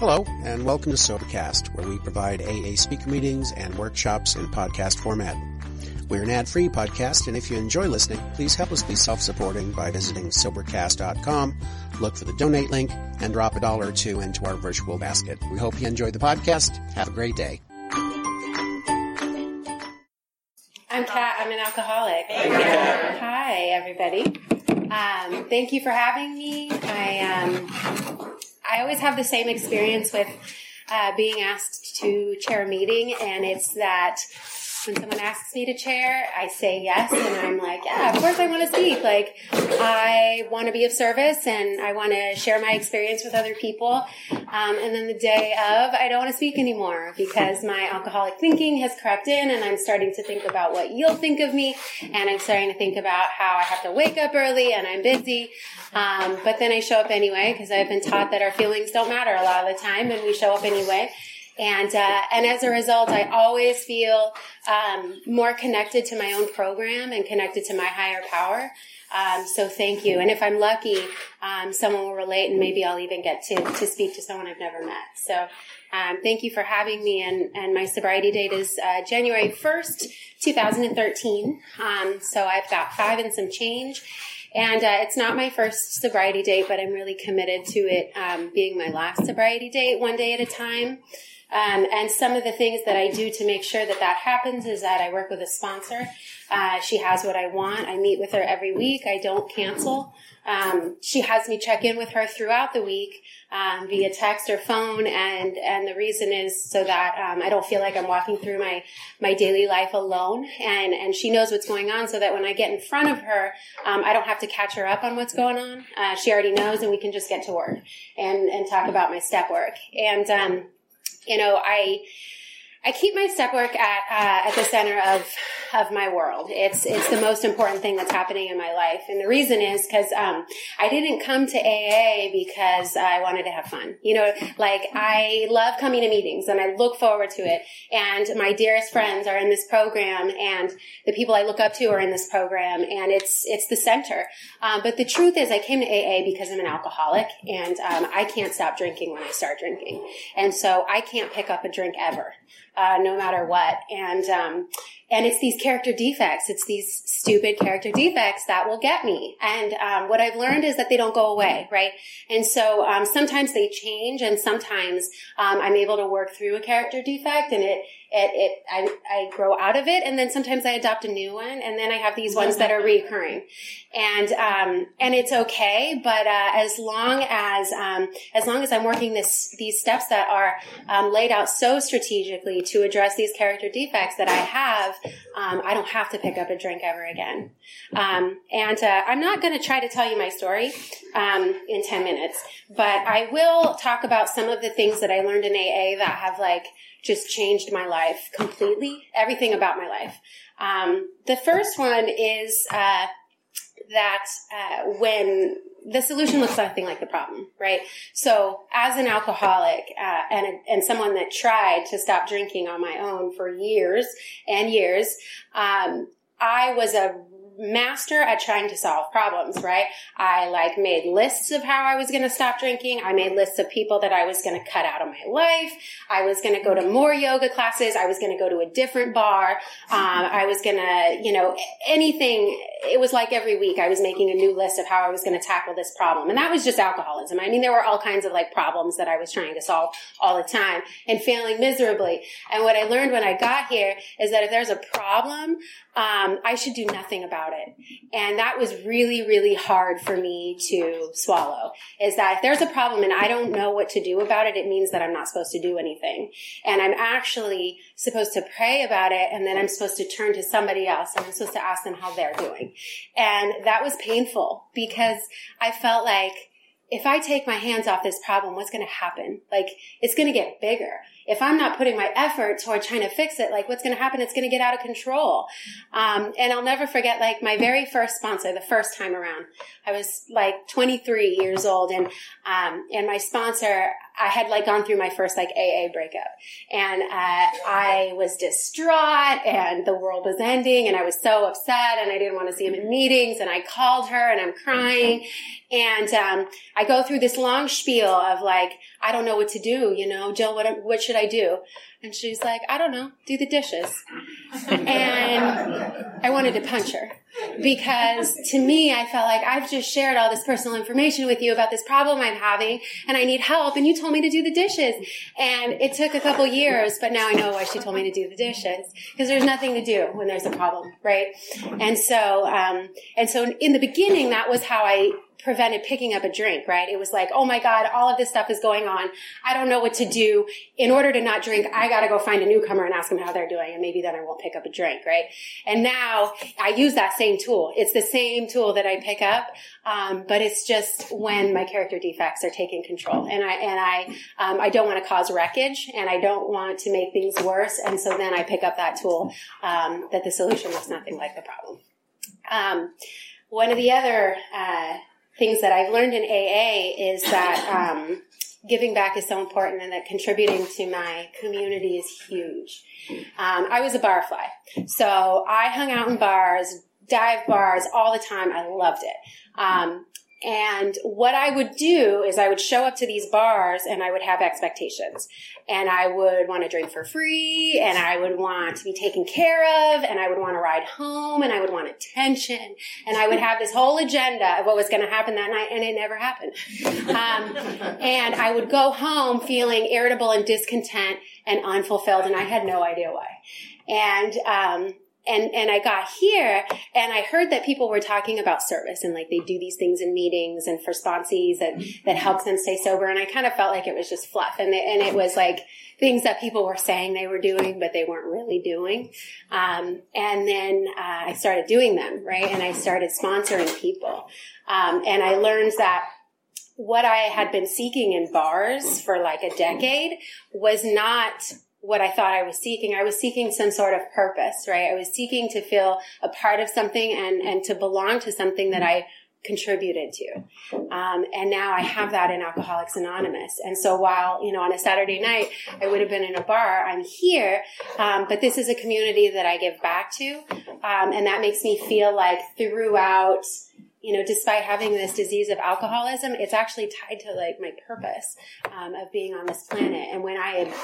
Hello, and welcome to Sobercast, where we provide AA speaker meetings and workshops in podcast format. We're an ad-free podcast, and if you enjoy listening, please help us be self-supporting by visiting Sobercast.com, look for the donate link, and drop a dollar or two into our virtual basket. We hope you enjoy the podcast. Have a great day. I'm Kat. I'm an alcoholic. Hi, everybody. Um, thank you for having me. I um, I always have the same experience with uh, being asked to chair a meeting, and it's that when someone asks me to chair, I say yes, and I'm like, yeah, of course I want to speak. Like, I want to be of service, and I want to share my experience with other people. Um, and then the day of, I don't want to speak anymore because my alcoholic thinking has crept in, and I'm starting to think about what you'll think of me, and I'm starting to think about how I have to wake up early and I'm busy. Um, but then I show up anyway because I've been taught that our feelings don't matter a lot of the time, and we show up anyway. And, uh, and as a result, I always feel um, more connected to my own program and connected to my higher power. Um, so thank you. And if I'm lucky, um, someone will relate and maybe I'll even get to, to speak to someone I've never met. So um, thank you for having me. And, and my sobriety date is uh, January 1st, 2013. Um, so I've got five and some change. And uh, it's not my first sobriety date, but I'm really committed to it um, being my last sobriety date, one day at a time. Um, and some of the things that I do to make sure that that happens is that I work with a sponsor. Uh, she has what I want. I meet with her every week. I don't cancel. Um, she has me check in with her throughout the week um, via text or phone, and and the reason is so that um, I don't feel like I'm walking through my my daily life alone, and and she knows what's going on, so that when I get in front of her, um, I don't have to catch her up on what's going on. Uh, she already knows, and we can just get to work and and talk about my step work and. You know, I I keep my step work at uh, at the center of of my world. It's it's the most important thing that's happening in my life, and the reason is because um, I didn't come to AA because I wanted to have fun. You know, like I love coming to meetings and I look forward to it. And my dearest friends are in this program, and the people I look up to are in this program, and it's it's the center. Um, but the truth is, I came to AA because I'm an alcoholic, and um, I can't stop drinking when I start drinking, and so I can't pick up a drink ever uh, no matter what. And um, and it's these character defects. It's these stupid character defects that will get me. And um, what I've learned is that they don't go away, right? And so um, sometimes they change, and sometimes um, I'm able to work through a character defect, and it it, it I, I grow out of it. And then sometimes I adopt a new one and then I have these ones that are recurring and um, and it's okay but uh, as long as um, as long as I'm working this these steps that are um, laid out so strategically to address these character defects that I have um, I don't have to pick up a drink ever again. Um, and uh, I'm not going to try to tell you my story um, in 10 minutes but I will talk about some of the things that I learned in AA that have like just changed my life completely, everything about my life. Um, the first one is uh, that uh, when the solution looks nothing like the problem, right? So, as an alcoholic uh, and and someone that tried to stop drinking on my own for years and years, um, I was a master at trying to solve problems, right? I like made lists of how I was going to stop drinking. I made lists of people that I was going to cut out of my life. I was going to go to more yoga classes. I was going to go to a different bar. Um, I was going to, you know, anything. It was like every week I was making a new list of how I was going to tackle this problem. And that was just alcoholism. I mean, there were all kinds of like problems that I was trying to solve all the time and failing miserably. And what I learned when I got here is that if there's a problem, um, I should do nothing about it. And that was really, really hard for me to swallow. Is that if there's a problem and I don't know what to do about it, it means that I'm not supposed to do anything. And I'm actually supposed to pray about it and then I'm supposed to turn to somebody else and I'm supposed to ask them how they're doing. And that was painful because I felt like if I take my hands off this problem, what's going to happen? Like, it's going to get bigger if I'm not putting my effort toward trying to fix it, like what's going to happen? It's going to get out of control. Um, and I'll never forget, like my very first sponsor, the first time around, I was like 23 years old, and um, and my sponsor, I had like gone through my first like AA breakup, and uh, I was distraught, and the world was ending, and I was so upset, and I didn't want to see him in meetings, and I called her, and I'm crying, and um, I go through this long spiel of like, I don't know what to do, you know, Jill, what what should I do? And she's like, I don't know, do the dishes. and I wanted to punch her because to me, I felt like I've just shared all this personal information with you about this problem I'm having and I need help. And you told me to do the dishes. And it took a couple years, but now I know why she told me to do the dishes because there's nothing to do when there's a problem, right? And so, um, and so in the beginning, that was how I prevented picking up a drink, right? It was like, oh my God, all of this stuff is going on. I don't know what to do. In order to not drink, I got to go find a newcomer and ask them how they're doing. And maybe then I won't pick up a drink, right? And now I use that same tool. It's the same tool that I pick up. Um, but it's just when my character defects are taking control and I, and I, um, I don't want to cause wreckage and I don't want to make things worse. And so then I pick up that tool, um, that the solution looks nothing like the problem. Um, one of the other, uh, things that I've learned in AA is that um, giving back is so important and that contributing to my community is huge. Um, I was a barfly. So I hung out in bars, dive bars all the time. I loved it. Um, and what I would do is I would show up to these bars and I would have expectations. And I would want to drink for free and I would want to be taken care of and I would want to ride home and I would want attention. And I would have this whole agenda of what was going to happen that night and it never happened. Um, and I would go home feeling irritable and discontent and unfulfilled and I had no idea why. And, um, and and I got here and I heard that people were talking about service and like they do these things in meetings and for sponsees that that helps them stay sober. And I kind of felt like it was just fluff and they, and it was like things that people were saying they were doing but they weren't really doing. Um, and then uh, I started doing them right? And I started sponsoring people. Um, and I learned that what I had been seeking in bars for like a decade was not what I thought I was seeking. I was seeking some sort of purpose, right? I was seeking to feel a part of something and, and to belong to something that I contributed to. Um, and now I have that in Alcoholics Anonymous. And so while, you know, on a Saturday night, I would have been in a bar, I'm here, um, but this is a community that I give back to. Um, and that makes me feel like throughout, you know, despite having this disease of alcoholism, it's actually tied to like my purpose um, of being on this planet. And when I had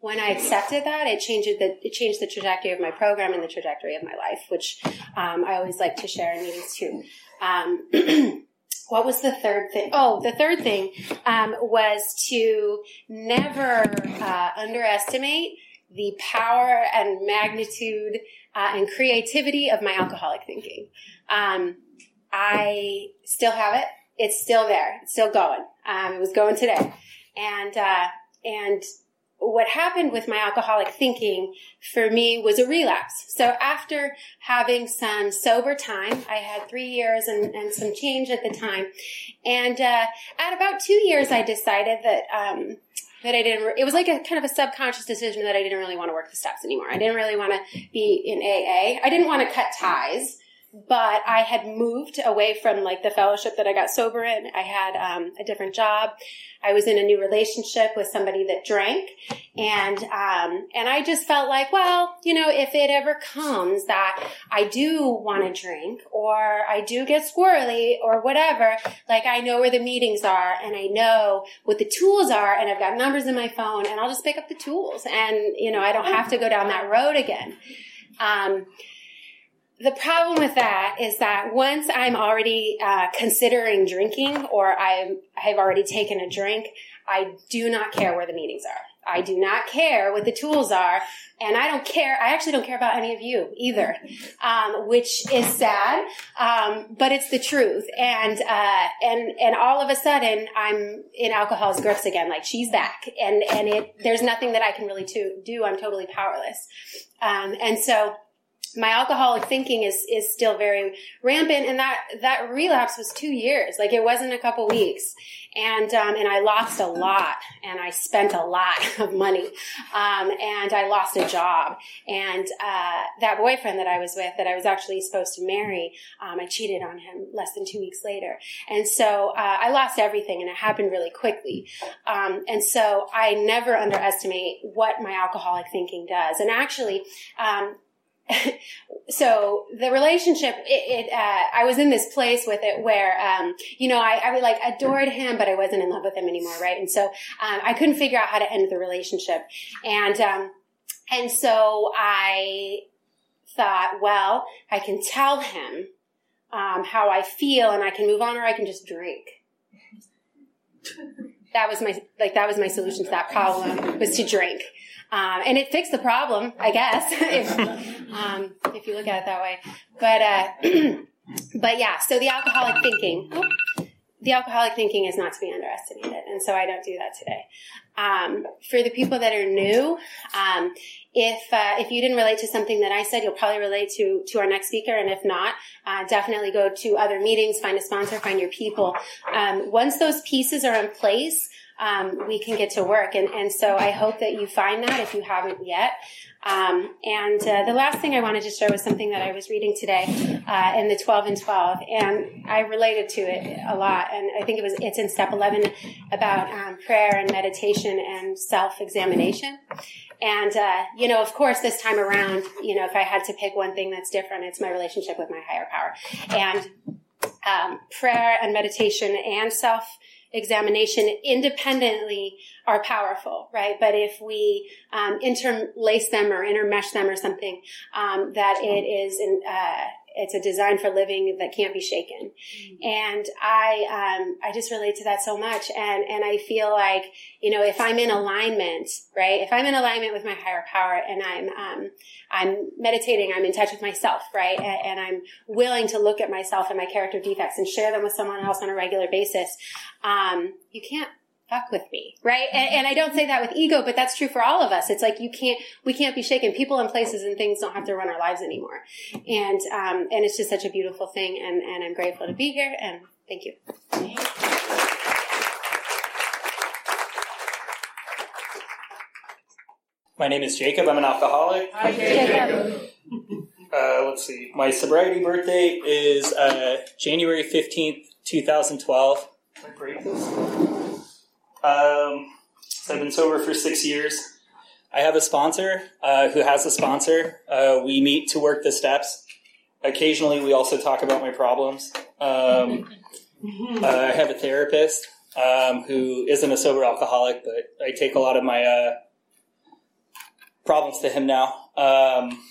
when I accepted that, it changed the it changed the trajectory of my program and the trajectory of my life, which um, I always like to share in meetings too. Um, what was the third thing? Oh, the third thing um, was to never uh, underestimate the power and magnitude uh, and creativity of my alcoholic thinking. Um, I still have it. It's still there. It's still going. Um, it was going today, and uh, and what happened with my alcoholic thinking for me was a relapse. So after having some sober time, I had three years and, and some change at the time. And uh, at about two years, I decided that. Um, that I didn't, it was like a kind of a subconscious decision that I didn't really want to work the steps anymore. I didn't really want to be in AA. I didn't want to cut ties but I had moved away from like the fellowship that I got sober in. I had um, a different job. I was in a new relationship with somebody that drank, and um, and I just felt like, well, you know, if it ever comes that I do want to drink, or I do get squirrely, or whatever, like I know where the meetings are, and I know what the tools are, and I've got numbers in my phone, and I'll just pick up the tools, and you know, I don't have to go down that road again. Um, the problem with that is that once I'm already uh, considering drinking or I have already taken a drink, I do not care where the meetings are. I do not care what the tools are, and I don't care. I actually don't care about any of you either, um, which is sad, um, but it's the truth. And uh, and and all of a sudden, I'm in alcohol's grips again. Like she's back, and and it there's nothing that I can really to, do. I'm totally powerless, um, and so my alcoholic thinking is is still very rampant. And that that relapse was two years. Like it wasn't a couple weeks. And um, and I lost a lot, and I spent a lot of money, um, and I lost a job, and uh, that boyfriend that I was with, that I was actually supposed to marry, um, I cheated on him less than two weeks later, and so uh, I lost everything, and it happened really quickly, um, and so I never underestimate what my alcoholic thinking does, and actually. Um, so the relationship, it, it uh, I was in this place with it where, um, you know, I, I would like adored him, but I wasn't in love with him anymore, right? And so um, I couldn't figure out how to end the relationship, and um, and so I thought, well, I can tell him um, how I feel, and I can move on, or I can just drink. That was my like that was my solution to that problem was to drink. Um, and it fixed the problem, I guess, if, um, if you look at it that way. But, uh, but yeah, so the alcoholic thinking, the alcoholic thinking is not to be underestimated. And so I don't do that today. Um, for the people that are new, um, if uh, if you didn't relate to something that I said, you'll probably relate to to our next speaker, and if not, uh, definitely go to other meetings, find a sponsor, find your people. Um, once those pieces are in place, um, we can get to work. And, and so I hope that you find that if you haven't yet. Um, and uh, the last thing I wanted to share was something that I was reading today uh, in the 12 and 12, and I related to it a lot. And I think it was it's in step 11 about um, prayer and meditation and self-examination. And uh, you know, of course, this time around, you know, if I had to pick one thing that's different, it's my relationship with my higher power. And um, prayer and meditation and self examination independently are powerful, right? But if we um, interlace them or intermesh them or something, um, that it is in, uh, it's a design for living that can't be shaken. Mm-hmm. And I, um, I just relate to that so much. And, and I feel like, you know, if I'm in alignment, right? If I'm in alignment with my higher power and I'm, um, I'm meditating, I'm in touch with myself, right? And, and, I'm willing to look at myself and my character defects and share them with someone else on a regular basis. Um, you can't fuck with me, right? And, and, I don't say that with ego, but that's true for all of us. It's like you can't, we can't be shaken. People and places and things don't have to run our lives anymore, and um, and it's just such a beautiful thing. And and I'm grateful to be here. And thank you. My name is Jacob. I'm an alcoholic. Hi, Jacob. Uh, let's see. My sobriety birthday is uh, January 15th, 2012. Can I break this? Um, so I've been sober for six years. I have a sponsor uh, who has a sponsor. Uh, we meet to work the steps. Occasionally, we also talk about my problems. Um, uh, I have a therapist um, who isn't a sober alcoholic, but I take a lot of my uh, problems to him now. Um,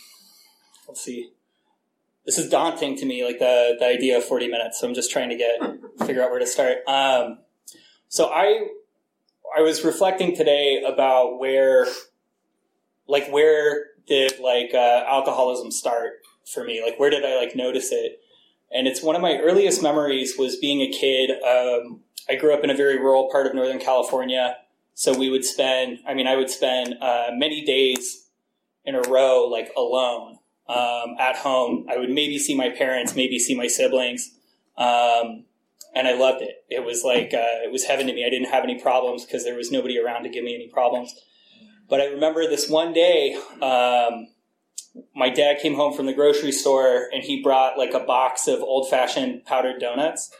let's see. This is daunting to me, like the the idea of forty minutes. So I'm just trying to get figure out where to start. Um, so I I was reflecting today about where, like, where did like uh, alcoholism start for me? Like, where did I like notice it? And it's one of my earliest memories was being a kid. Um, I grew up in a very rural part of Northern California, so we would spend. I mean, I would spend uh, many days in a row, like alone um, at home. I would maybe see my parents, maybe see my siblings. Um, and I loved it. It was like uh, it was heaven to me. I didn't have any problems because there was nobody around to give me any problems. But I remember this one day, um, my dad came home from the grocery store and he brought like a box of old fashioned powdered donuts.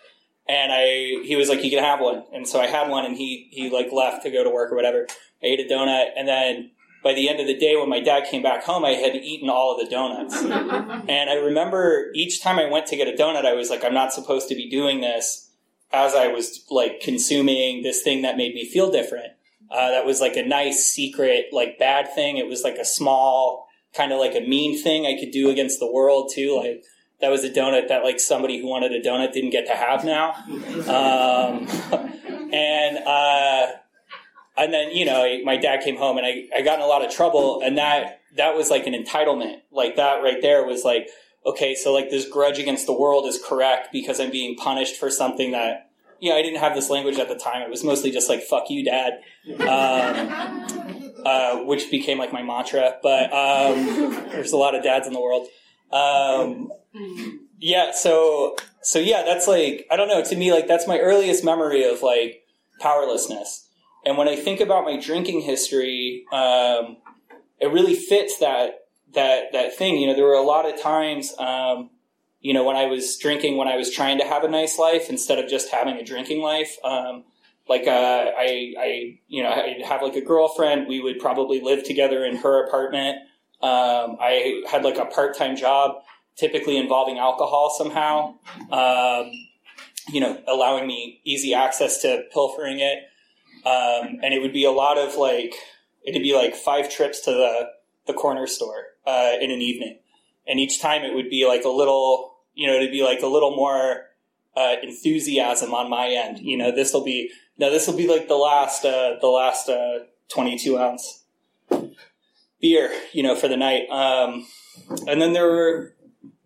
And I, he was like, "You can have one." And so I had one, and he he like left to go to work or whatever. I ate a donut, and then by the end of the day, when my dad came back home, I had eaten all of the donuts. and I remember each time I went to get a donut, I was like, I'm not supposed to be doing this as I was like consuming this thing that made me feel different. Uh, that was like a nice secret, like bad thing. It was like a small, kind of like a mean thing I could do against the world too. Like that was a donut that like somebody who wanted a donut didn't get to have now. Um, and, uh, and then you know my dad came home and I, I got in a lot of trouble and that that was like an entitlement like that right there was like okay so like this grudge against the world is correct because i'm being punished for something that you know i didn't have this language at the time it was mostly just like fuck you dad um, uh, which became like my mantra but um, there's a lot of dads in the world Um, yeah, so so yeah, that's like I don't know. To me, like that's my earliest memory of like powerlessness. And when I think about my drinking history, um, it really fits that that that thing. You know, there were a lot of times, um, you know, when I was drinking, when I was trying to have a nice life instead of just having a drinking life. Um, like uh, I, I, you know, I'd have like a girlfriend. We would probably live together in her apartment. Um, I had like a part-time job, typically involving alcohol somehow. Um, you know, allowing me easy access to pilfering it. Um, and it would be a lot of like, it'd be like five trips to the, the corner store, uh, in an evening. And each time it would be like a little, you know, it'd be like a little more, uh, enthusiasm on my end. You know, this will be, no, this will be like the last, uh, the last, uh, 22 ounce beer, you know, for the night. Um, and then there were,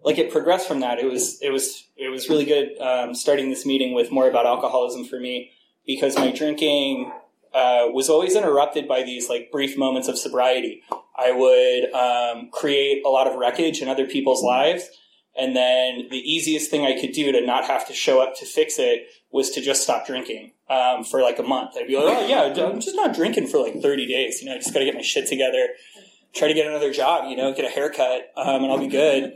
like it progressed from that. It was, it was, it was really good, um, starting this meeting with more about alcoholism for me because my drinking uh, was always interrupted by these like brief moments of sobriety. I would um, create a lot of wreckage in other people's lives, and then the easiest thing I could do to not have to show up to fix it was to just stop drinking um, for like a month. I'd be like, oh yeah, I'm just not drinking for like 30 days. You know, I just got to get my shit together. Try to get another job, you know, get a haircut, um, and I'll be good.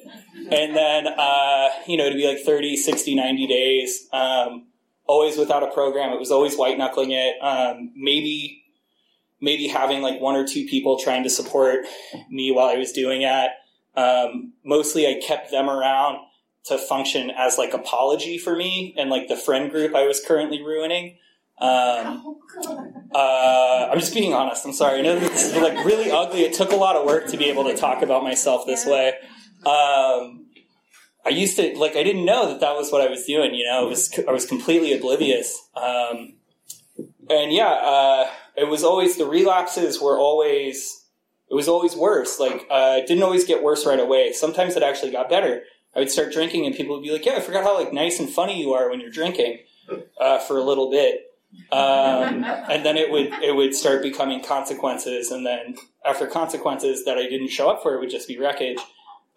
And then, uh, you know, it'd be like 30, 60, 90 days. Um, always without a program. It was always white knuckling it. Um, maybe, maybe having like one or two people trying to support me while I was doing it. Um, mostly I kept them around to function as like apology for me and like the friend group I was currently ruining. Um, uh, I'm just being honest. I'm sorry. I know this is like really ugly. It took a lot of work to be able to talk about myself this way. Um, I used to like I didn't know that that was what I was doing. You know, it was I was completely oblivious. Um, and yeah, uh, it was always the relapses were always it was always worse. Like uh, it didn't always get worse right away. Sometimes it actually got better. I would start drinking, and people would be like, "Yeah, I forgot how like nice and funny you are when you're drinking." Uh, for a little bit, um, and then it would it would start becoming consequences, and then after consequences that I didn't show up for, it would just be wreckage.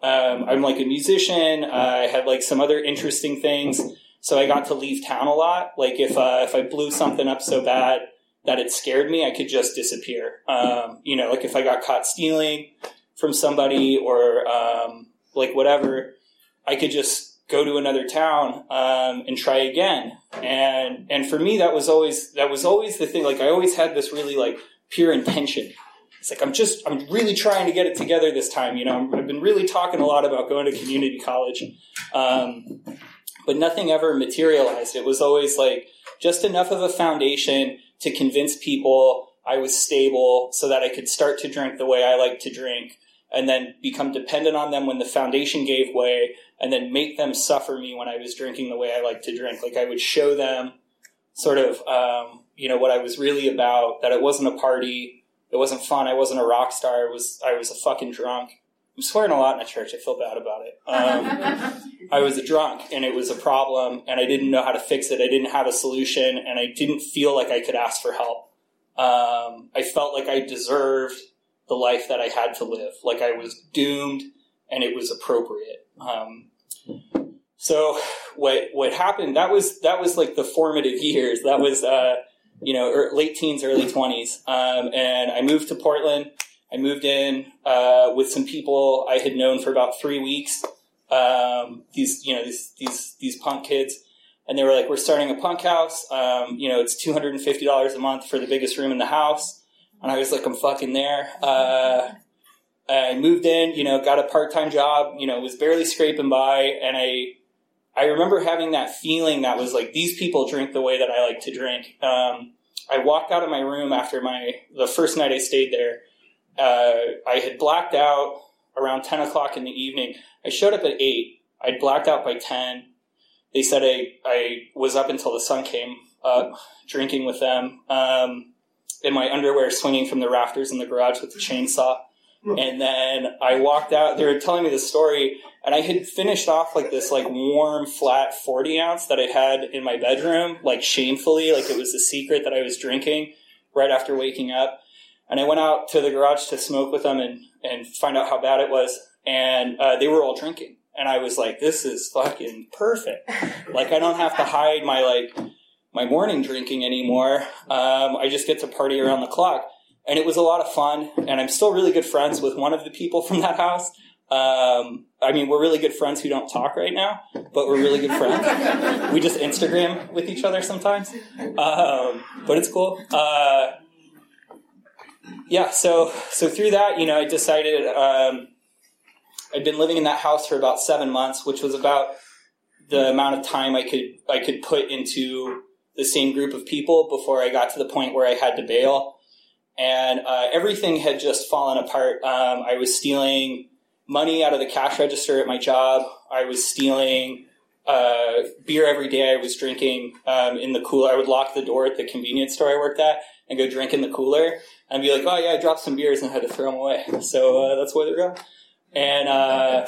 Um, I'm like a musician. I had like some other interesting things, so I got to leave town a lot. Like if uh, if I blew something up so bad that it scared me, I could just disappear. Um, you know, like if I got caught stealing from somebody or um, like whatever, I could just go to another town um, and try again. And and for me, that was always that was always the thing. Like I always had this really like pure intention it's like I'm just I'm really trying to get it together this time. You know, I've been really talking a lot about going to community college, um, but nothing ever materialized. It was always like just enough of a foundation to convince people I was stable, so that I could start to drink the way I like to drink, and then become dependent on them when the foundation gave way, and then make them suffer me when I was drinking the way I like to drink. Like I would show them sort of um, you know what I was really about. That it wasn't a party it wasn't fun. I wasn't a rock star. It was I was a fucking drunk. I'm swearing a lot in a church. I feel bad about it. Um, I was a drunk, and it was a problem, and I didn't know how to fix it. I didn't have a solution, and I didn't feel like I could ask for help. Um, I felt like I deserved the life that I had to live, like I was doomed, and it was appropriate. Um, so what what happened? That was that was like the formative years. That was. Uh, you know, er, late teens, early 20s. Um, and I moved to Portland. I moved in uh, with some people I had known for about three weeks. Um, these, you know, these, these, these punk kids. And they were like, we're starting a punk house. Um, you know, it's $250 a month for the biggest room in the house. And I was like, I'm fucking there. Uh, I moved in, you know, got a part-time job, you know, was barely scraping by. And I, I remember having that feeling that was like these people drink the way that I like to drink. Um, I walked out of my room after my the first night I stayed there. Uh, I had blacked out around ten o'clock in the evening. I showed up at eight. I'd blacked out by ten. They said I I was up until the sun came up, drinking with them um, in my underwear, swinging from the rafters in the garage with the chainsaw. And then I walked out. They were telling me the story, and I had finished off like this like warm flat forty ounce that I had in my bedroom, like shamefully, like it was a secret that I was drinking right after waking up. And I went out to the garage to smoke with them and and find out how bad it was. and uh, they were all drinking, and I was like, "This is fucking perfect." like I don't have to hide my like my morning drinking anymore. Um, I just get to party around the clock, and it was a lot of fun. And I'm still really good friends with one of the people from that house. Um, I mean, we're really good friends who don't talk right now, but we're really good friends. we just Instagram with each other sometimes, um, but it's cool. Uh, yeah, so so through that, you know, I decided um, I'd been living in that house for about seven months, which was about the amount of time I could I could put into the same group of people before I got to the point where I had to bail, and uh, everything had just fallen apart. Um, I was stealing money out of the cash register at my job. I was stealing uh, beer every day. I was drinking um, in the cooler. I would lock the door at the convenience store I worked at and go drink in the cooler and be like, "Oh yeah, I dropped some beers and had to throw them away." So uh, that's where they're going. And uh,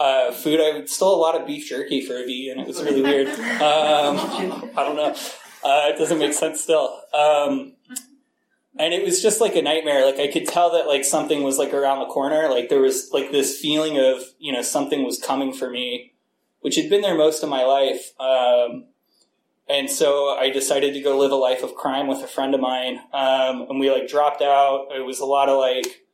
uh, food, I stole a lot of beef jerky for a vegan. It was really weird. Um, I don't know. Uh, it doesn't make sense still. Um, and it was just like a nightmare. Like I could tell that like something was like around the corner. Like there was like this feeling of you know something was coming for me, which had been there most of my life. Um, and so I decided to go live a life of crime with a friend of mine. Um, and we like dropped out. It was a lot of like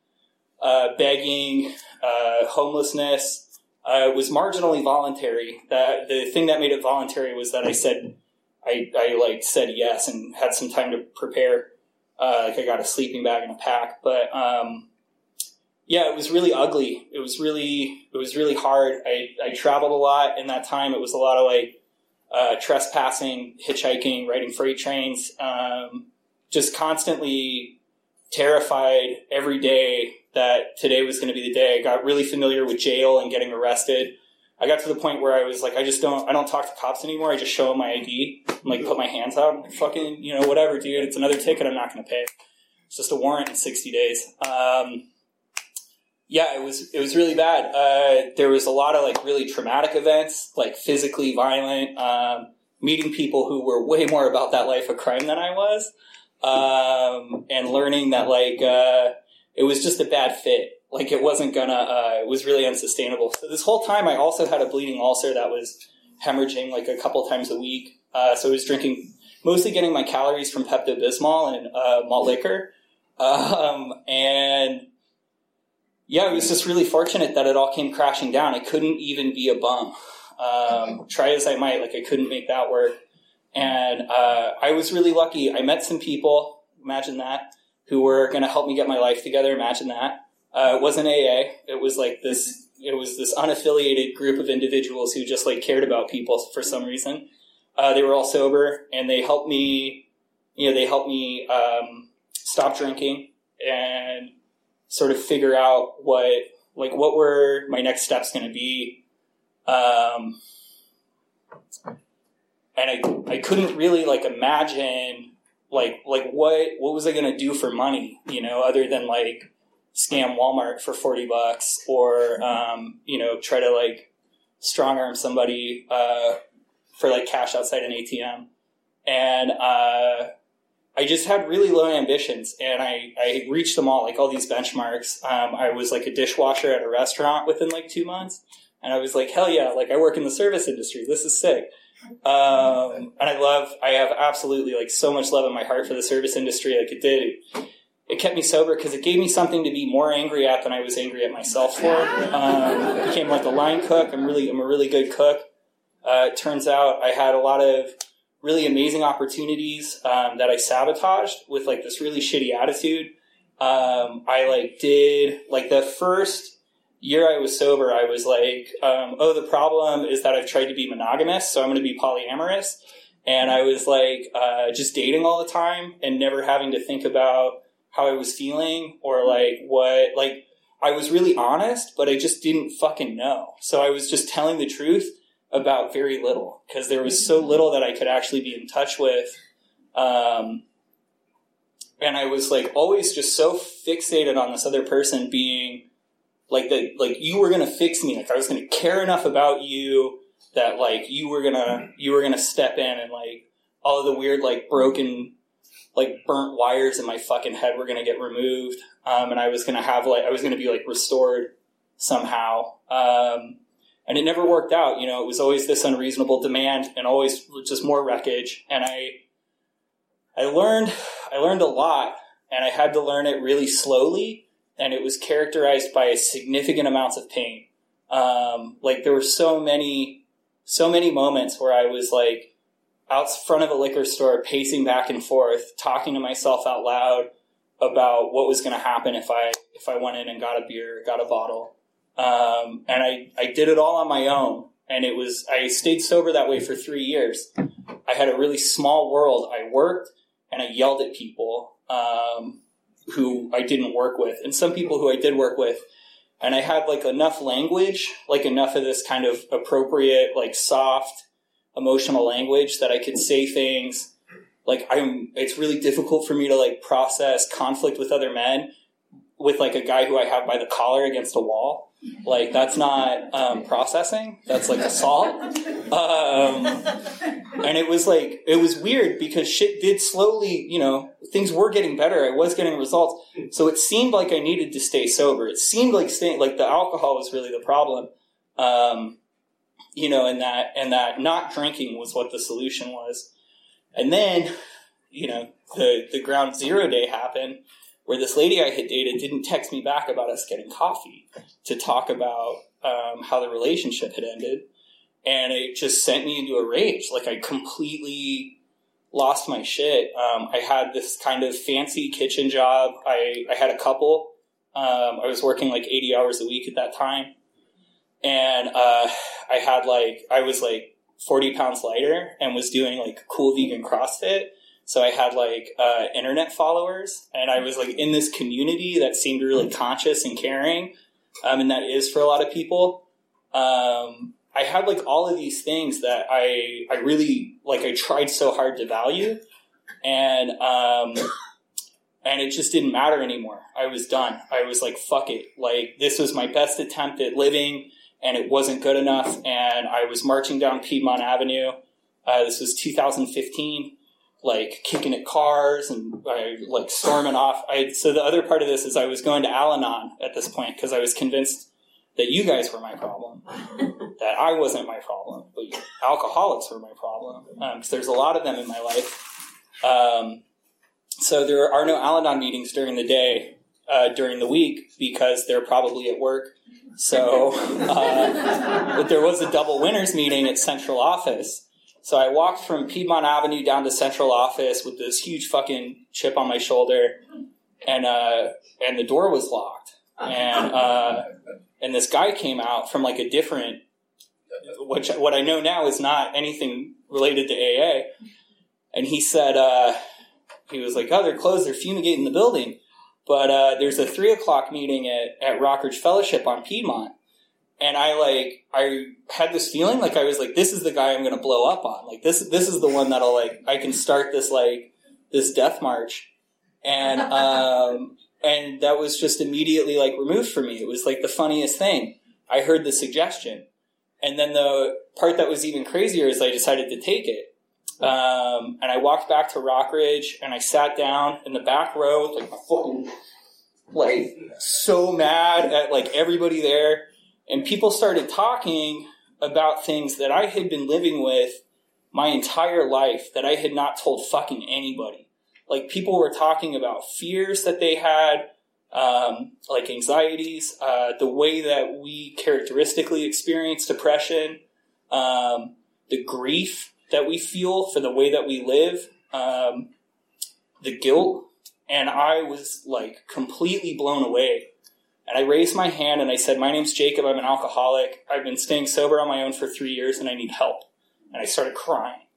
uh, begging, uh, homelessness. Uh, it was marginally voluntary. That the thing that made it voluntary was that I said I, I like said yes and had some time to prepare. Uh, like I got a sleeping bag and a pack, but um, yeah, it was really ugly. It was really it was really hard. I, I traveled a lot in that time. It was a lot of like uh, trespassing, hitchhiking, riding freight trains, um, just constantly terrified every day that today was going to be the day. I got really familiar with jail and getting arrested. I got to the point where I was like, I just don't, I don't talk to cops anymore. I just show them my ID and like put my hands out. Fucking, you know, whatever, dude. It's another ticket. I'm not going to pay. It's just a warrant in 60 days. Um, yeah, it was it was really bad. Uh, there was a lot of like really traumatic events, like physically violent. Um, meeting people who were way more about that life of crime than I was, um, and learning that like uh, it was just a bad fit. Like it wasn't gonna. Uh, it was really unsustainable. So this whole time, I also had a bleeding ulcer that was hemorrhaging like a couple times a week. Uh, so I was drinking, mostly getting my calories from Pepto Bismol and uh, malt liquor, um, and yeah, it was just really fortunate that it all came crashing down. I couldn't even be a bum. Um, try as I might, like I couldn't make that work. And uh, I was really lucky. I met some people, imagine that, who were going to help me get my life together. Imagine that. Uh, it wasn't AA. It was like this. It was this unaffiliated group of individuals who just like cared about people for some reason. Uh, they were all sober, and they helped me. You know, they helped me um, stop drinking and sort of figure out what like what were my next steps going to be um, and I, I couldn't really like imagine like like what what was I going to do for money you know other than like scam Walmart for 40 bucks or um, you know try to like strong arm somebody uh, for like cash outside an ATM and uh, I just had really low ambitions and I, I reached them all, like all these benchmarks. Um, I was like a dishwasher at a restaurant within like two months. And I was like, hell yeah, like I work in the service industry. This is sick. Um, and I love, I have absolutely like so much love in my heart for the service industry. Like it did, it kept me sober because it gave me something to be more angry at than I was angry at myself for. Um, became like a line cook. I'm really, I'm a really good cook. Uh, it turns out I had a lot of really amazing opportunities um, that I sabotaged with like this really shitty attitude. Um, I like did like the first year I was sober, I was like, um, oh, the problem is that I've tried to be monogamous, so I'm going to be polyamorous. And I was like, uh, just dating all the time and never having to think about how I was feeling or like what, like, I was really honest, but I just didn't fucking know. So I was just telling the truth about very little because there was so little that I could actually be in touch with. Um, and I was like always just so fixated on this other person being like that, like you were gonna fix me. Like I was gonna care enough about you that like you were gonna you were gonna step in and like all of the weird like broken like burnt wires in my fucking head were gonna get removed. Um, and I was gonna have like I was gonna be like restored somehow. Um, and it never worked out. You know, it was always this unreasonable demand and always just more wreckage. And I, I learned, I learned a lot and I had to learn it really slowly. And it was characterized by significant amounts of pain. Um, like there were so many, so many moments where I was like out front of a liquor store, pacing back and forth, talking to myself out loud about what was going to happen if I, if I went in and got a beer, got a bottle. Um, and I, I did it all on my own. And it was, I stayed sober that way for three years. I had a really small world. I worked and I yelled at people, um, who I didn't work with and some people who I did work with. And I had like enough language, like enough of this kind of appropriate, like soft, emotional language that I could say things like I'm, it's really difficult for me to like process conflict with other men with like a guy who I have by the collar against a wall. Like that's not um, processing. That's like assault. Um, and it was like it was weird because shit did slowly. You know, things were getting better. I was getting results. So it seemed like I needed to stay sober. It seemed like staying like the alcohol was really the problem. Um, you know, and that and that not drinking was what the solution was. And then, you know, the the ground zero day happened where this lady I had dated didn't text me back about us getting coffee to talk about um, how the relationship had ended. And it just sent me into a rage. Like I completely lost my shit. Um, I had this kind of fancy kitchen job. I, I had a couple. Um, I was working like 80 hours a week at that time. And uh, I had like, I was like 40 pounds lighter and was doing like cool vegan CrossFit so I had like uh, internet followers, and I was like in this community that seemed really conscious and caring, um, and that is for a lot of people. Um, I had like all of these things that I I really like. I tried so hard to value, and um, and it just didn't matter anymore. I was done. I was like, fuck it. Like this was my best attempt at living, and it wasn't good enough. And I was marching down Piedmont Avenue. Uh, this was 2015 like kicking at cars and I, like storming off. I, so the other part of this is I was going to Al-Anon at this point because I was convinced that you guys were my problem, that I wasn't my problem, but alcoholics were my problem because um, there's a lot of them in my life. Um, so there are no Al-Anon meetings during the day, uh, during the week because they're probably at work. So, uh, but there was a double winners meeting at central office. So I walked from Piedmont Avenue down to central office with this huge fucking chip on my shoulder, and uh, and the door was locked, and uh, and this guy came out from like a different, which what I know now is not anything related to AA, and he said uh, he was like, oh, they're closed, they're fumigating the building, but uh, there's a three o'clock meeting at at Rockridge Fellowship on Piedmont. And I like I had this feeling like I was like this is the guy I'm going to blow up on. Like this this is the one that'll like I can start this like this death march. And um and that was just immediately like removed from me. It was like the funniest thing. I heard the suggestion. And then the part that was even crazier is I decided to take it um, and I walked back to Rockridge and I sat down in the back row like fucking like so mad at like everybody there and people started talking about things that I had been living with my entire life that I had not told fucking anybody. Like people were talking about fears that they had, um, like anxieties, uh, the way that we characteristically experience depression, um, the grief that we feel for the way that we live, um, the guilt. And I was like completely blown away and I raised my hand and I said, My name's Jacob. I'm an alcoholic. I've been staying sober on my own for three years and I need help. And I started crying.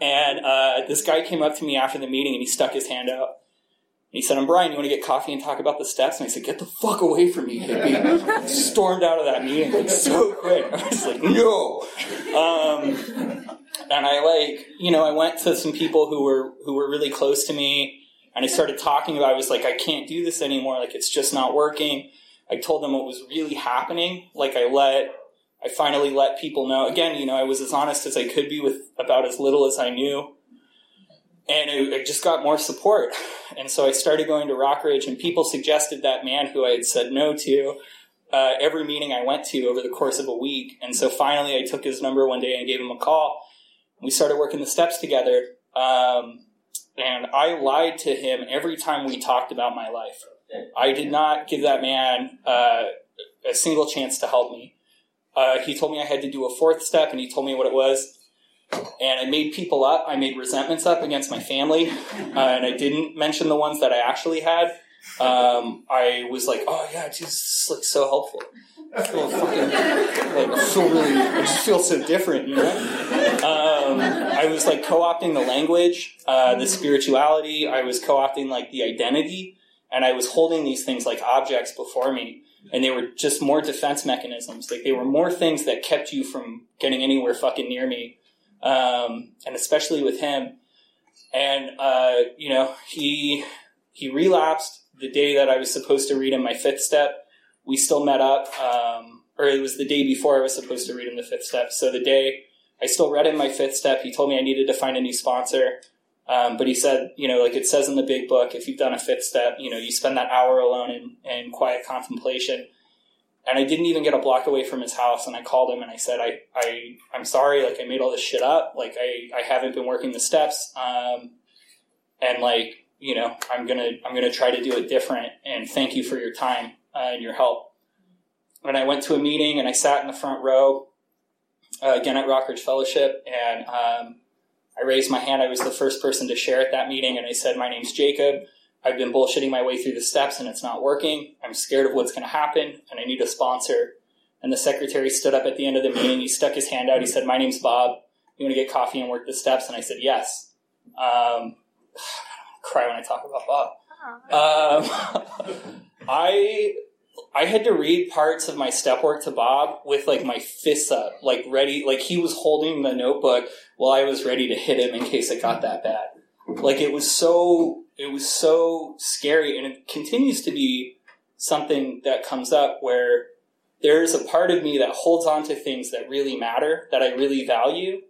And uh, this guy came up to me after the meeting and he stuck his hand out. And he said, I'm Brian. You want to get coffee and talk about the steps? And I said, Get the fuck away from me, hippie. Stormed out of that meeting like so quick. I was like, No. Um, and I like, you know, I went to some people who were who were really close to me and I started talking about, I was like, I can't do this anymore. Like, it's just not working. I told them what was really happening. Like, I let, I finally let people know. Again, you know, I was as honest as I could be with about as little as I knew. and it, it, just got more support. And so I started going to Rockridge, and people suggested that man who I had said no to uh, every meeting I went to over the course of a week. And so finally, I took his number one day and gave him a call. We started working the steps together. Um, and I lied to him every time we talked about my life. I did not give that man uh, a single chance to help me. Uh, he told me I had to do a fourth step, and he told me what it was. And I made people up. I made resentments up against my family, uh, and I didn't mention the ones that I actually had. Um, I was like, "Oh yeah, Jesus, like so helpful." I feel fucking like feel really. I just feel so different, you know. Um, I was like co-opting the language, uh, the spirituality. I was co-opting like the identity, and I was holding these things like objects before me and they were just more defense mechanisms. Like they were more things that kept you from getting anywhere fucking near me, um, and especially with him. And uh, you know, he he relapsed the day that I was supposed to read him my fifth step. We still met up, um, or it was the day before I was supposed to read him the fifth step. So the day I still read him my fifth step, he told me I needed to find a new sponsor. Um, but he said, you know, like it says in the big book, if you've done a fifth step, you know, you spend that hour alone in, in quiet contemplation. And I didn't even get a block away from his house. And I called him and I said, I, I, I'm sorry. Like I made all this shit up. Like I, I haven't been working the steps. Um, and like, you know, I'm to, I'm to try to do it different. And thank you for your time uh, and your help. And I went to a meeting and I sat in the front row, uh, again at Rockridge Fellowship. And, um, I raised my hand. I was the first person to share at that meeting, and I said, My name's Jacob. I've been bullshitting my way through the steps, and it's not working. I'm scared of what's going to happen, and I need a sponsor. And the secretary stood up at the end of the meeting. He stuck his hand out. He said, My name's Bob. You want to get coffee and work the steps? And I said, Yes. Um, cry when I talk about Bob. Um, I I had to read parts of my step work to Bob with like my fists up, like ready, like he was holding the notebook while I was ready to hit him in case it got that bad. Like it was so, it was so scary, and it continues to be something that comes up where there's a part of me that holds on to things that really matter, that I really value,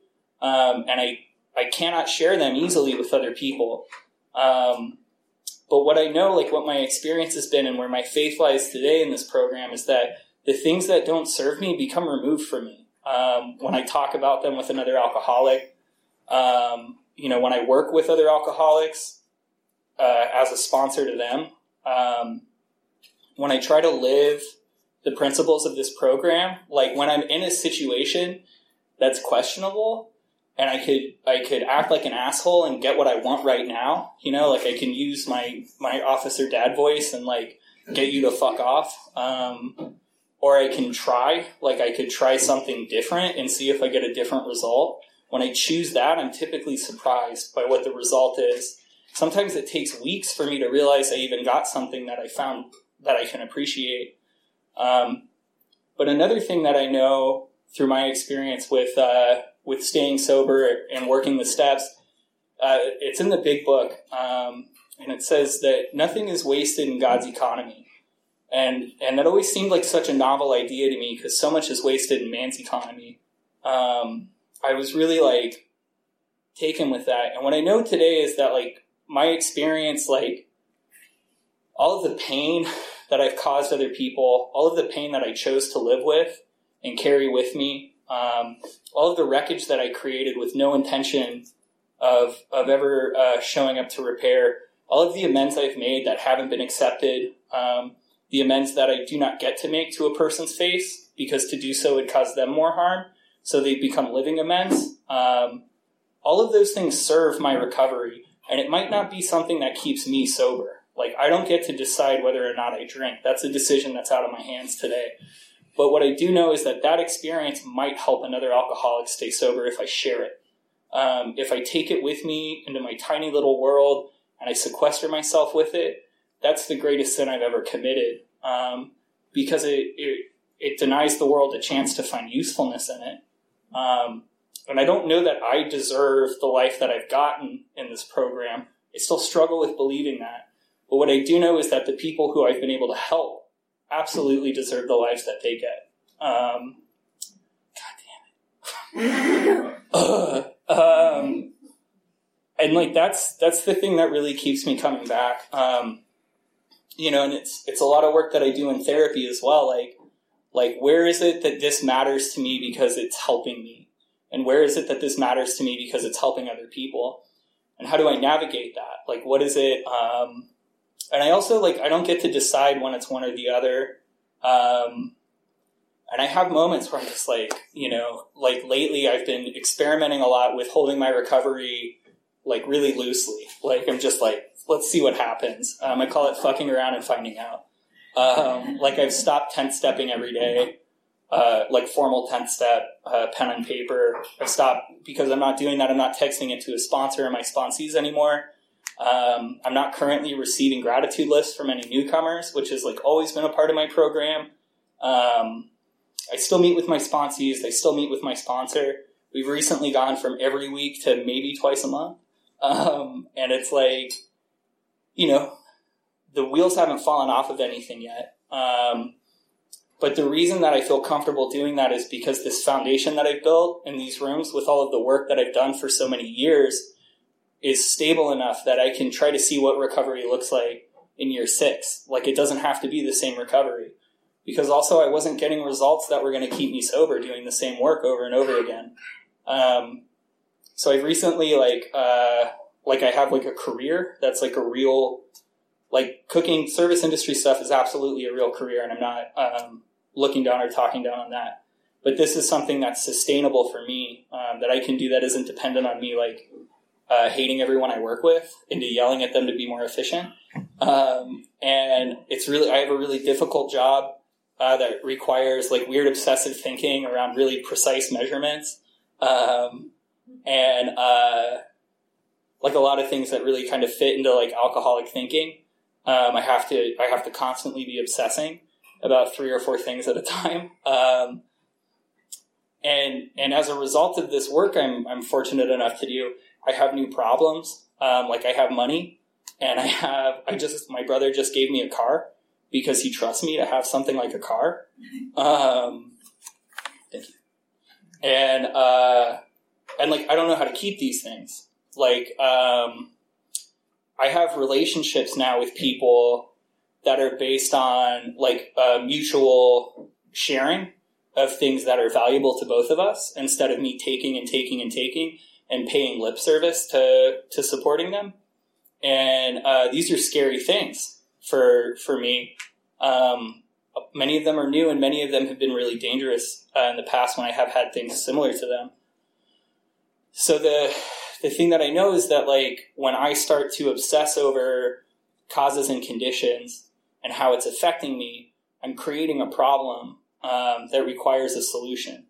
um, and I I cannot share them easily with other people. Um, but what I know, like what my experience has been and where my faith lies today in this program is that the things that don't serve me become removed from me. Um, when I talk about them with another alcoholic, um, you know, when I work with other alcoholics uh, as a sponsor to them, um, when I try to live the principles of this program, like when I'm in a situation that's questionable, and I could I could act like an asshole and get what I want right now. You know, like I can use my my officer dad voice and like get you to fuck off. Um, or I can try, like I could try something different and see if I get a different result. When I choose that, I'm typically surprised by what the result is. Sometimes it takes weeks for me to realize I even got something that I found that I can appreciate. Um, but another thing that I know through my experience with uh, with staying sober and working the steps. Uh, it's in the big book, um, and it says that nothing is wasted in God's economy. And, and that always seemed like such a novel idea to me because so much is wasted in man's economy. Um, I was really like taken with that. And what I know today is that like my experience, like all of the pain that I've caused other people, all of the pain that I chose to live with and carry with me, um, all of the wreckage that I created with no intention of of ever uh, showing up to repair, all of the amends I've made that haven't been accepted, um, the amends that I do not get to make to a person's face because to do so would cause them more harm, so they become living amends. Um, all of those things serve my recovery, and it might not be something that keeps me sober. Like I don't get to decide whether or not I drink. That's a decision that's out of my hands today. But what I do know is that that experience might help another alcoholic stay sober if I share it. Um, if I take it with me into my tiny little world and I sequester myself with it, that's the greatest sin I've ever committed um, because it, it, it denies the world a chance to find usefulness in it. Um, and I don't know that I deserve the life that I've gotten in this program. I still struggle with believing that. But what I do know is that the people who I've been able to help absolutely deserve the lives that they get. Um, God damn it. um, and like that's that's the thing that really keeps me coming back. Um, you know, and it's it's a lot of work that I do in therapy as well. Like like where is it that this matters to me because it's helping me, and where is it that this matters to me because it's helping other people, and how do I navigate that? Like what is it? Um, and I also like I don't get to decide when it's one or the other. Um, and I have moments where I'm just like, you know, like lately I've been experimenting a lot with holding my recovery like really loosely. Like I'm just like, let's see what happens. Um, I call it fucking around and finding out. Um, like I've stopped tenth stepping every day, uh, like formal tenth step, uh, pen and paper. I've stopped because I'm not doing that. I'm not texting it to a sponsor or my sponsees anymore. Um, I'm not currently receiving gratitude lists from any newcomers, which has like always been a part of my program. Um, I still meet with my sponsees. I still meet with my sponsor. We've recently gone from every week to maybe twice a month. Um, and it's like, you know, the wheels haven't fallen off of anything yet. Um, but the reason that I feel comfortable doing that is because this foundation that I've built in these rooms with all of the work that I've done for so many years is stable enough that I can try to see what recovery looks like in year six. Like it doesn't have to be the same recovery. Because also I wasn't getting results that were going to keep me sober doing the same work over and over again. Um, so I've recently like uh, like I have like a career that's like a real like cooking service industry stuff is absolutely a real career, and I'm not um, looking down or talking down on that. But this is something that's sustainable for me um, that I can do that isn't dependent on me like uh, hating everyone I work with into yelling at them to be more efficient. Um, and it's really I have a really difficult job uh, that requires like weird obsessive thinking around really precise measurements. Um, and uh, like a lot of things that really kind of fit into like alcoholic thinking. Um, I have to I have to constantly be obsessing about three or four things at a time. Um, and and as a result of this work, I'm I'm fortunate enough to do. I have new problems. Um, like I have money, and I have I just my brother just gave me a car because he trusts me to have something like a car. Um, thank you. And uh, and like I don't know how to keep these things. Like um, I have relationships now with people that are based on like a mutual sharing of things that are valuable to both of us instead of me taking and taking and taking and paying lip service to to supporting them. And uh, these are scary things for for me. Um, many of them are new, and many of them have been really dangerous uh, in the past when I have had things similar to them. So the the thing that I know is that like when I start to obsess over causes and conditions and how it's affecting me, I'm creating a problem um, that requires a solution.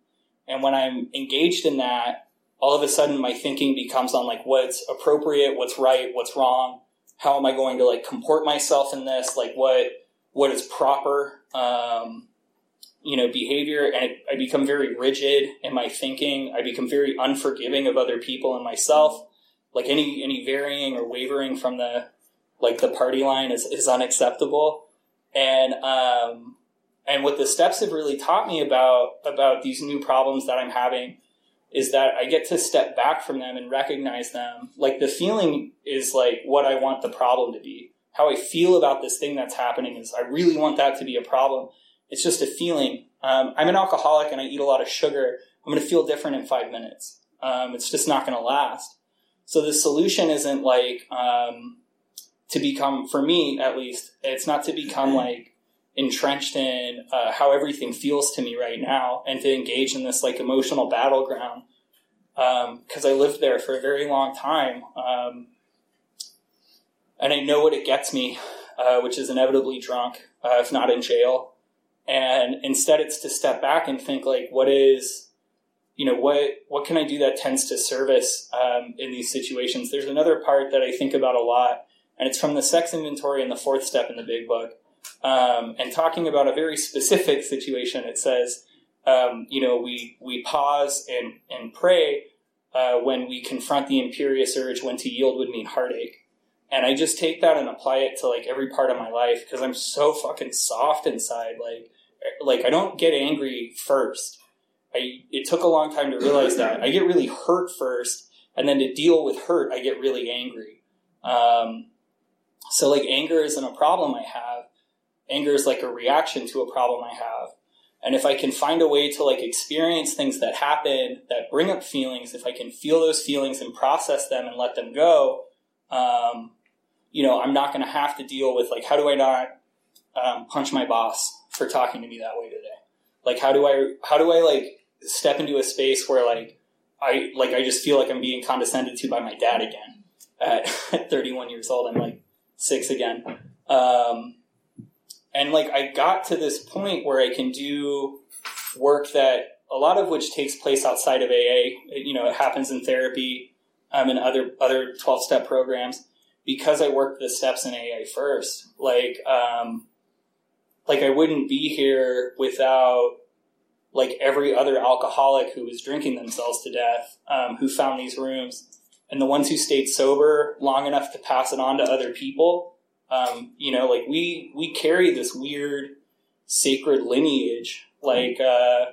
And when I'm engaged in that, all of a sudden my thinking becomes on like what's appropriate, what's right, what's wrong. How am I going to like comport myself in this? Like what what is proper? Um, you know, behavior and I become very rigid in my thinking. I become very unforgiving of other people and myself. Like any, any varying or wavering from the, like the party line is, is unacceptable. And, um, and what the steps have really taught me about, about these new problems that I'm having is that I get to step back from them and recognize them. Like the feeling is like what I want the problem to be. How I feel about this thing that's happening is I really want that to be a problem it's just a feeling. Um, I'm an alcoholic and I eat a lot of sugar. I'm going to feel different in five minutes. Um, it's just not going to last. So the solution isn't like um, to become, for me at least, it's not to become like entrenched in uh, how everything feels to me right now and to engage in this like emotional battleground because um, I lived there for a very long time. Um, and I know what it gets me, uh, which is inevitably drunk, uh, if not in jail. And instead it's to step back and think like, what is, you know, what, what can I do that tends to service, um, in these situations? There's another part that I think about a lot, and it's from the sex inventory in the fourth step in the big book. Um, and talking about a very specific situation, it says, um, you know, we, we pause and, and pray, uh, when we confront the imperious urge when to yield would mean heartache. And I just take that and apply it to like every part of my life because I'm so fucking soft inside. Like, like I don't get angry first. I it took a long time to realize that. I get really hurt first, And then to deal with hurt, I get really angry. Um, so like anger isn't a problem I have. Anger is like a reaction to a problem I have. And if I can find a way to like experience things that happen that bring up feelings, if I can feel those feelings and process them and let them go, um, you know, I'm not going to have to deal with like, how do I not um, punch my boss for talking to me that way today? Like, how do I, how do I like step into a space where like, I, like, I just feel like I'm being condescended to by my dad again at, at 31 years old. I'm like six again. Um, and like I got to this point where I can do work that a lot of which takes place outside of AA. You know, it happens in therapy um, and other other twelve step programs because I worked the steps in AA first. Like, um, like I wouldn't be here without like every other alcoholic who was drinking themselves to death, um, who found these rooms, and the ones who stayed sober long enough to pass it on to other people um, you know, like we we carry this weird sacred lineage. Like uh,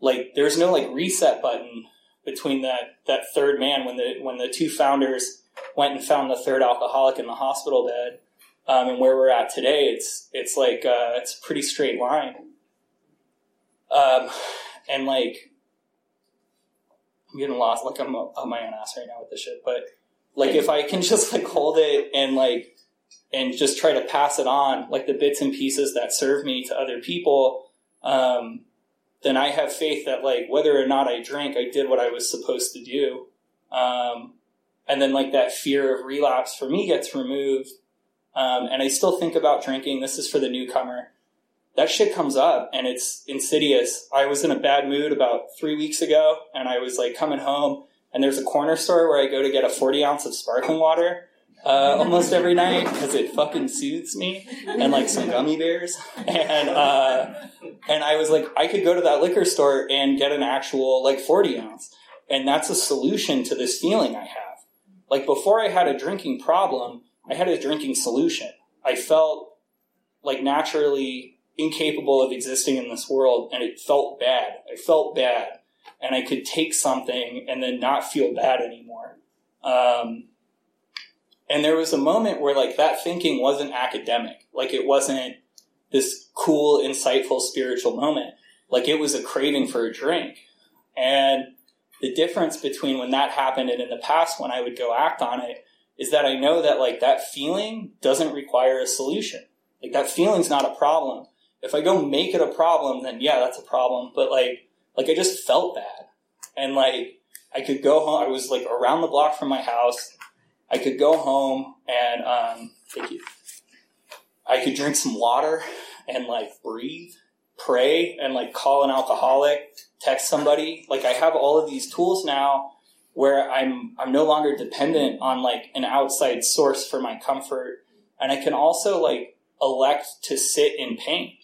like there's no like reset button between that that third man when the when the two founders went and found the third alcoholic in the hospital bed. Um, and where we're at today, it's it's like uh, it's a pretty straight line. Um, and like I'm getting lost, like I'm on my own ass right now with this shit. But like if I can just like hold it and like and just try to pass it on, like the bits and pieces that serve me to other people, um, then I have faith that like whether or not I drink, I did what I was supposed to do. Um, and then like that fear of relapse for me gets removed. Um, and I still think about drinking. This is for the newcomer. That shit comes up and it's insidious. I was in a bad mood about three weeks ago and I was like coming home and there's a corner store where I go to get a 40 ounce of sparkling water uh, almost every night because it fucking soothes me and like some gummy bears. And uh, and I was like I could go to that liquor store and get an actual like 40 ounce. And that's a solution to this feeling I have. Like before I had a drinking problem I had a drinking solution. I felt like naturally incapable of existing in this world and it felt bad. I felt bad. And I could take something and then not feel bad anymore. Um, and there was a moment where like that thinking wasn't academic. Like it wasn't this cool, insightful spiritual moment. Like it was a craving for a drink. And the difference between when that happened and in the past when I would go act on it is that I know that like that feeling doesn't require a solution. Like that feeling's not a problem. If I go make it a problem, then yeah, that's a problem. But like, like I just felt bad. And like, I could go home. I was like around the block from my house. I could go home and um, thank you. I could drink some water and like breathe, pray, and like call an alcoholic, text somebody. Like I have all of these tools now where I'm I'm no longer dependent on like an outside source for my comfort, and I can also like elect to sit in pain.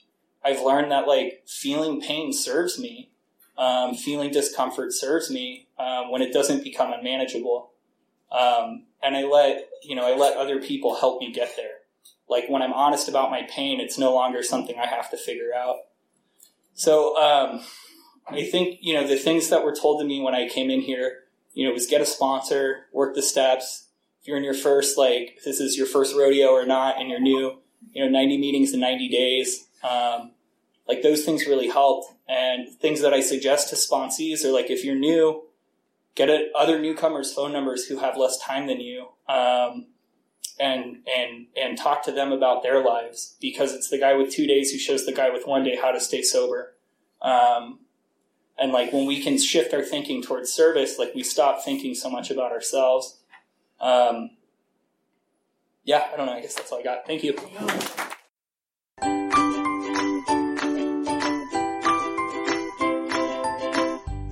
I've learned that like feeling pain serves me, um, feeling discomfort serves me um, when it doesn't become unmanageable. Um, and I let you know I let other people help me get there. Like when I'm honest about my pain, it's no longer something I have to figure out. So um, I think you know the things that were told to me when I came in here, you know, was get a sponsor, work the steps. If you're in your first like this is your first rodeo or not, and you're new, you know, 90 meetings in 90 days. Um, like those things really helped. And things that I suggest to sponsees are like if you're new, get other newcomers' phone numbers who have less time than you, um, and and and talk to them about their lives because it's the guy with two days who shows the guy with one day how to stay sober. Um, and like when we can shift our thinking towards service, like we stop thinking so much about ourselves. Um, yeah, I don't know. I guess that's all I got. Thank you.